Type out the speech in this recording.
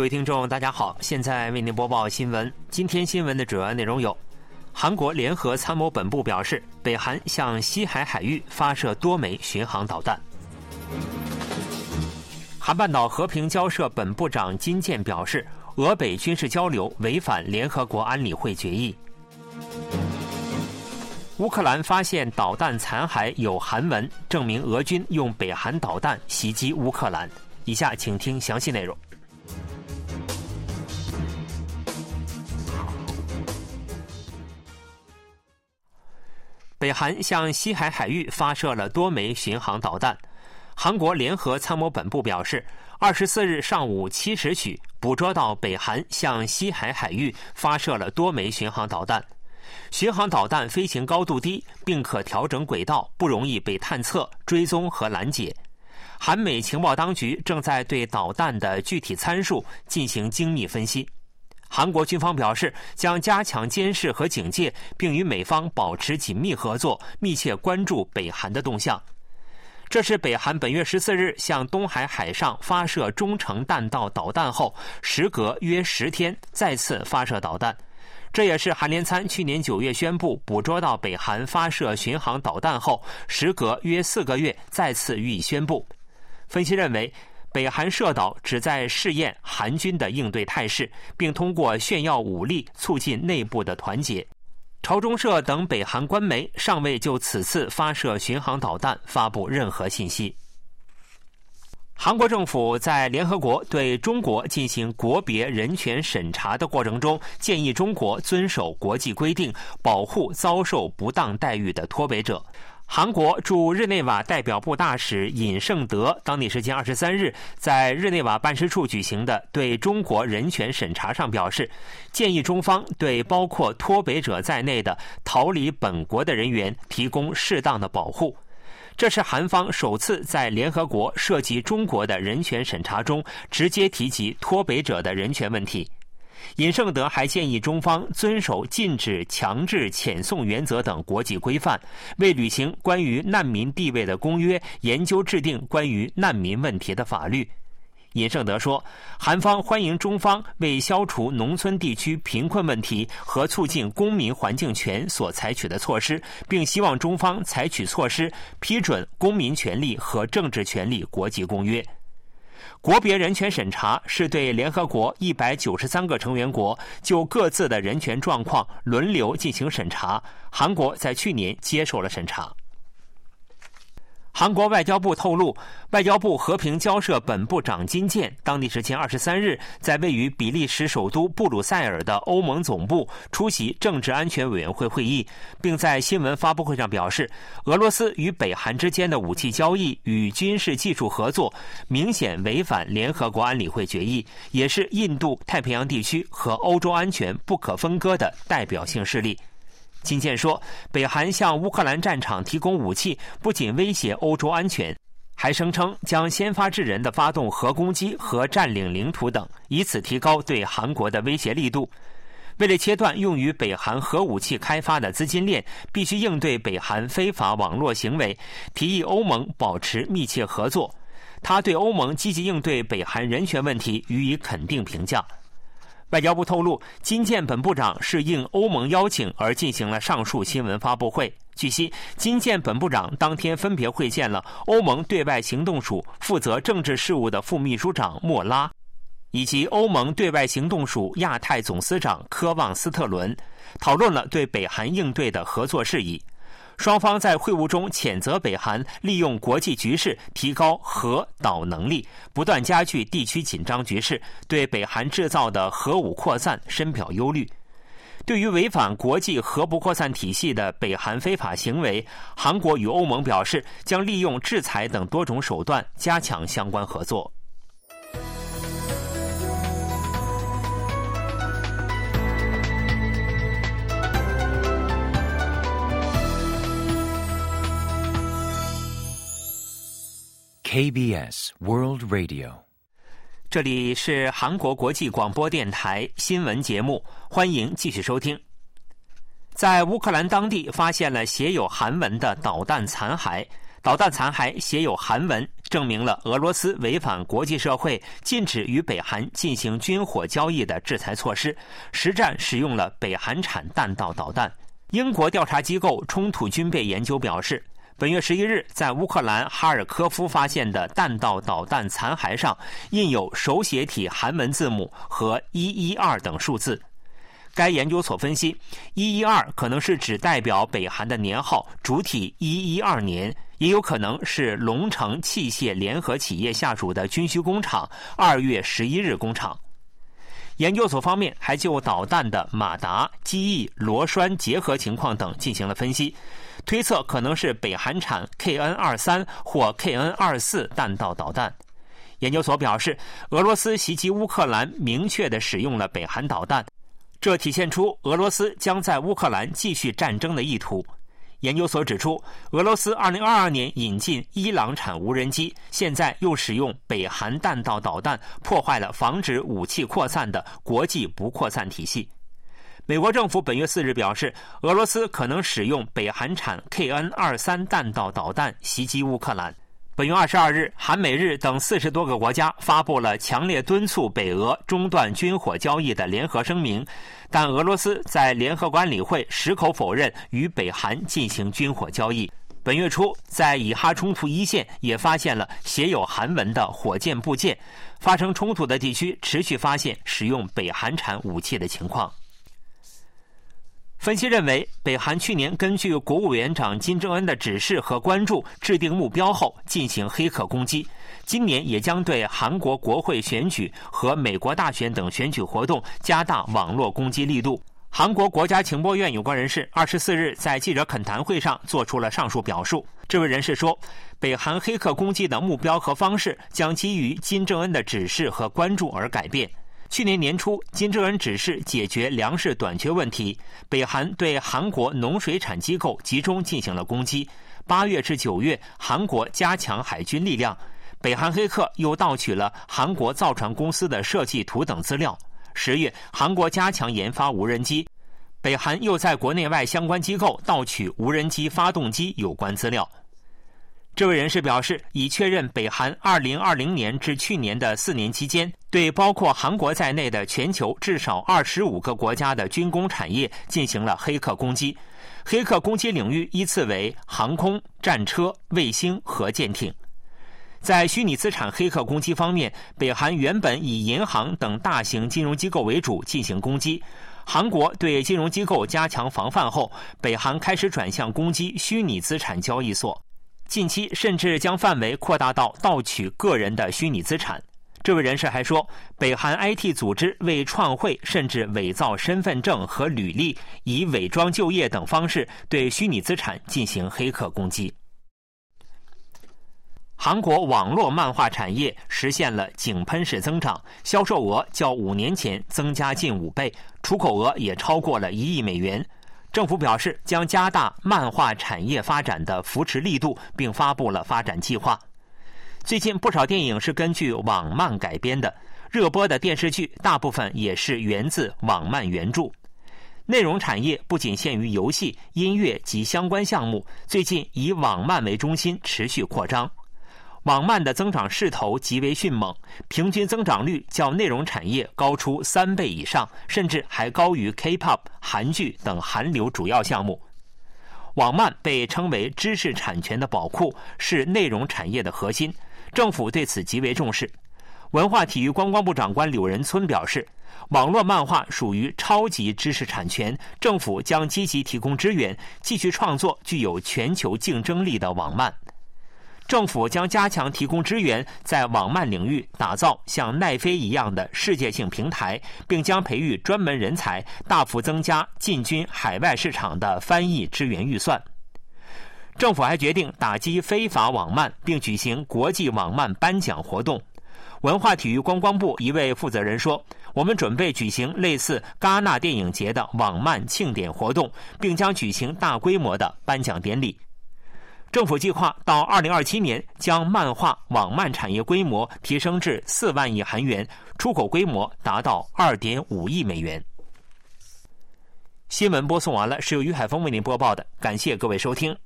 各位听众，大家好，现在为您播报新闻。今天新闻的主要内容有：韩国联合参谋本部表示，北韩向西海海域发射多枚巡航导弹；韩半岛和平交涉本部长金健表示，俄北军事交流违反联合国安理会决议；乌克兰发现导弹残骸有韩文，证明俄军用北韩导弹袭击乌克兰。以下请听详细内容。北韩向西海海域发射了多枚巡航导弹。韩国联合参谋本部表示，二十四日上午七时许，捕捉到北韩向西海海域发射了多枚巡航导弹。巡航导弹飞行高度低，并可调整轨道，不容易被探测、追踪和拦截。韩美情报当局正在对导弹的具体参数进行精密分析。韩国军方表示，将加强监视和警戒，并与美方保持紧密合作，密切关注北韩的动向。这是北韩本月十四日向东海海上发射中程弹道导弹后，时隔约十天再次发射导弹。这也是韩联参去年九月宣布捕捉到北韩发射巡航导弹后，时隔约四个月再次予以宣布。分析认为。北韩射岛旨在试验韩军的应对态势，并通过炫耀武力促进内部的团结。朝中社等北韩官媒尚未就此次发射巡航导弹发布任何信息。韩国政府在联合国对中国进行国别人权审查的过程中，建议中国遵守国际规定，保护遭受不当待遇的脱北者。韩国驻日内瓦代表部大使尹胜德当地时间二十三日在日内瓦办事处举行的对中国人权审查上表示，建议中方对包括脱北者在内的逃离本国的人员提供适当的保护。这是韩方首次在联合国涉及中国的人权审查中直接提及脱北者的人权问题。尹胜德还建议中方遵守禁止强制遣送原则等国际规范，为履行关于难民地位的公约，研究制定关于难民问题的法律。尹胜德说，韩方欢迎中方为消除农村地区贫困问题和促进公民环境权所采取的措施，并希望中方采取措施批准《公民权利和政治权利国际公约》。国别人权审查是对联合国一百九十三个成员国就各自的人权状况轮流进行审查。韩国在去年接受了审查。韩国外交部透露，外交部和平交涉本部长金健当地时间二十三日在位于比利时首都布鲁塞尔的欧盟总部出席政治安全委员会会议，并在新闻发布会上表示，俄罗斯与北韩之间的武器交易与军事技术合作明显违反联合国安理会决议，也是印度太平洋地区和欧洲安全不可分割的代表性势力。金健说，北韩向乌克兰战场提供武器，不仅威胁欧洲安全，还声称将先发制人的发动核攻击和占领领土等，以此提高对韩国的威胁力度。为了切断用于北韩核武器开发的资金链，必须应对北韩非法网络行为，提议欧盟保持密切合作。他对欧盟积极应对北韩人权问题予以肯定评价。外交部透露，金建本部长是应欧盟邀请而进行了上述新闻发布会。据悉，金建本部长当天分别会见了欧盟对外行动署负责政治事务的副秘书长莫拉，以及欧盟对外行动署亚太总司长科旺斯特伦，讨论了对北韩应对的合作事宜。双方在会晤中谴责北韩利用国际局势提高核导能力，不断加剧地区紧张局势，对北韩制造的核武扩散深表忧虑。对于违反国际核不扩散体系的北韩非法行为，韩国与欧盟表示将利用制裁等多种手段加强相关合作。KBS World Radio，这里是韩国国际广播电台新闻节目，欢迎继续收听。在乌克兰当地发现了写有韩文的导弹残骸，导弹残骸写有韩文，证明了俄罗斯违反国际社会禁止与北韩进行军火交易的制裁措施，实战使用了北韩产弹道导弹。英国调查机构冲突军备研究表示，本月十一日在乌克兰哈尔科夫发现的弹道导弹残骸上印有手写体韩文字母和一一二等数字。该研究所分析，一一二可能是指代表北韩的年号，主体一一二年，也有可能是龙城器械联合企业下属的军需工厂二月十一日工厂。研究所方面还就导弹的马达、机翼、螺栓结合情况等进行了分析，推测可能是北韩产 KN 二三或 KN 二四弹道导弹。研究所表示，俄罗斯袭击乌克兰明确的使用了北韩导弹。这体现出俄罗斯将在乌克兰继续战争的意图。研究所指出，俄罗斯2022年引进伊朗产无人机，现在又使用北韩弹道导弹，破坏了防止武器扩散的国际不扩散体系。美国政府本月四日表示，俄罗斯可能使用北韩产 KN-23 弹道导弹袭击乌克兰。本月二十二日，韩、美、日等四十多个国家发布了强烈敦促北俄中断军火交易的联合声明，但俄罗斯在联合国安理会矢口否认与北韩进行军火交易。本月初，在以哈冲突一线也发现了写有韩文的火箭部件，发生冲突的地区持续发现使用北韩产武器的情况。分析认为，北韩去年根据国务委员长金正恩的指示和关注制定目标后进行黑客攻击，今年也将对韩国国会选举和美国大选等选举活动加大网络攻击力度。韩国国家情报院有关人士二十四日在记者恳谈会上做出了上述表述。这位人士说，北韩黑客攻击的目标和方式将基于金正恩的指示和关注而改变。去年年初，金正恩指示解决粮食短缺问题，北韩对韩国农水产机构集中进行了攻击。八月至九月，韩国加强海军力量。北韩黑客又盗取了韩国造船公司的设计图等资料。十月，韩国加强研发无人机，北韩又在国内外相关机构盗取无人机发动机有关资料。这位人士表示，已确认北韩2020年至去年的四年期间，对包括韩国在内的全球至少25个国家的军工产业进行了黑客攻击。黑客攻击领域依次为航空、战车、卫星和舰艇。在虚拟资产黑客攻击方面，北韩原本以银行等大型金融机构为主进行攻击。韩国对金融机构加强防范后，北韩开始转向攻击虚拟资产交易所。近期甚至将范围扩大到盗取个人的虚拟资产。这位人士还说，北韩 IT 组织为创汇，甚至伪造身份证和履历，以伪装就业等方式对虚拟资产进行黑客攻击。韩国网络漫画产业实现了井喷式增长，销售额较五年前增加近五倍，出口额也超过了一亿美元。政府表示将加大漫画产业发展的扶持力度，并发布了发展计划。最近不少电影是根据网漫改编的，热播的电视剧大部分也是源自网漫原著。内容产业不仅限于游戏、音乐及相关项目，最近以网漫为中心持续扩张。网漫的增长势头极为迅猛，平均增长率较内容产业高出三倍以上，甚至还高于 K-pop、韩剧等韩流主要项目。网漫被称为知识产权的宝库，是内容产业的核心。政府对此极为重视。文化体育观光部长官柳仁村表示，网络漫画属于超级知识产权，政府将积极提供支援，继续创作具有全球竞争力的网漫。政府将加强提供支援，在网漫领域打造像奈飞一样的世界性平台，并将培育专门人才，大幅增加进军海外市场的翻译支援预算。政府还决定打击非法网漫，并举行国际网漫颁奖活动。文化体育观光部一位负责人说：“我们准备举行类似戛纳电影节的网漫庆典活动，并将举行大规模的颁奖典礼。”政府计划到二零二七年将漫画网漫产业规模提升至四万亿韩元，出口规模达到二点五亿美元。新闻播送完了，是由于海峰为您播报的，感谢各位收听。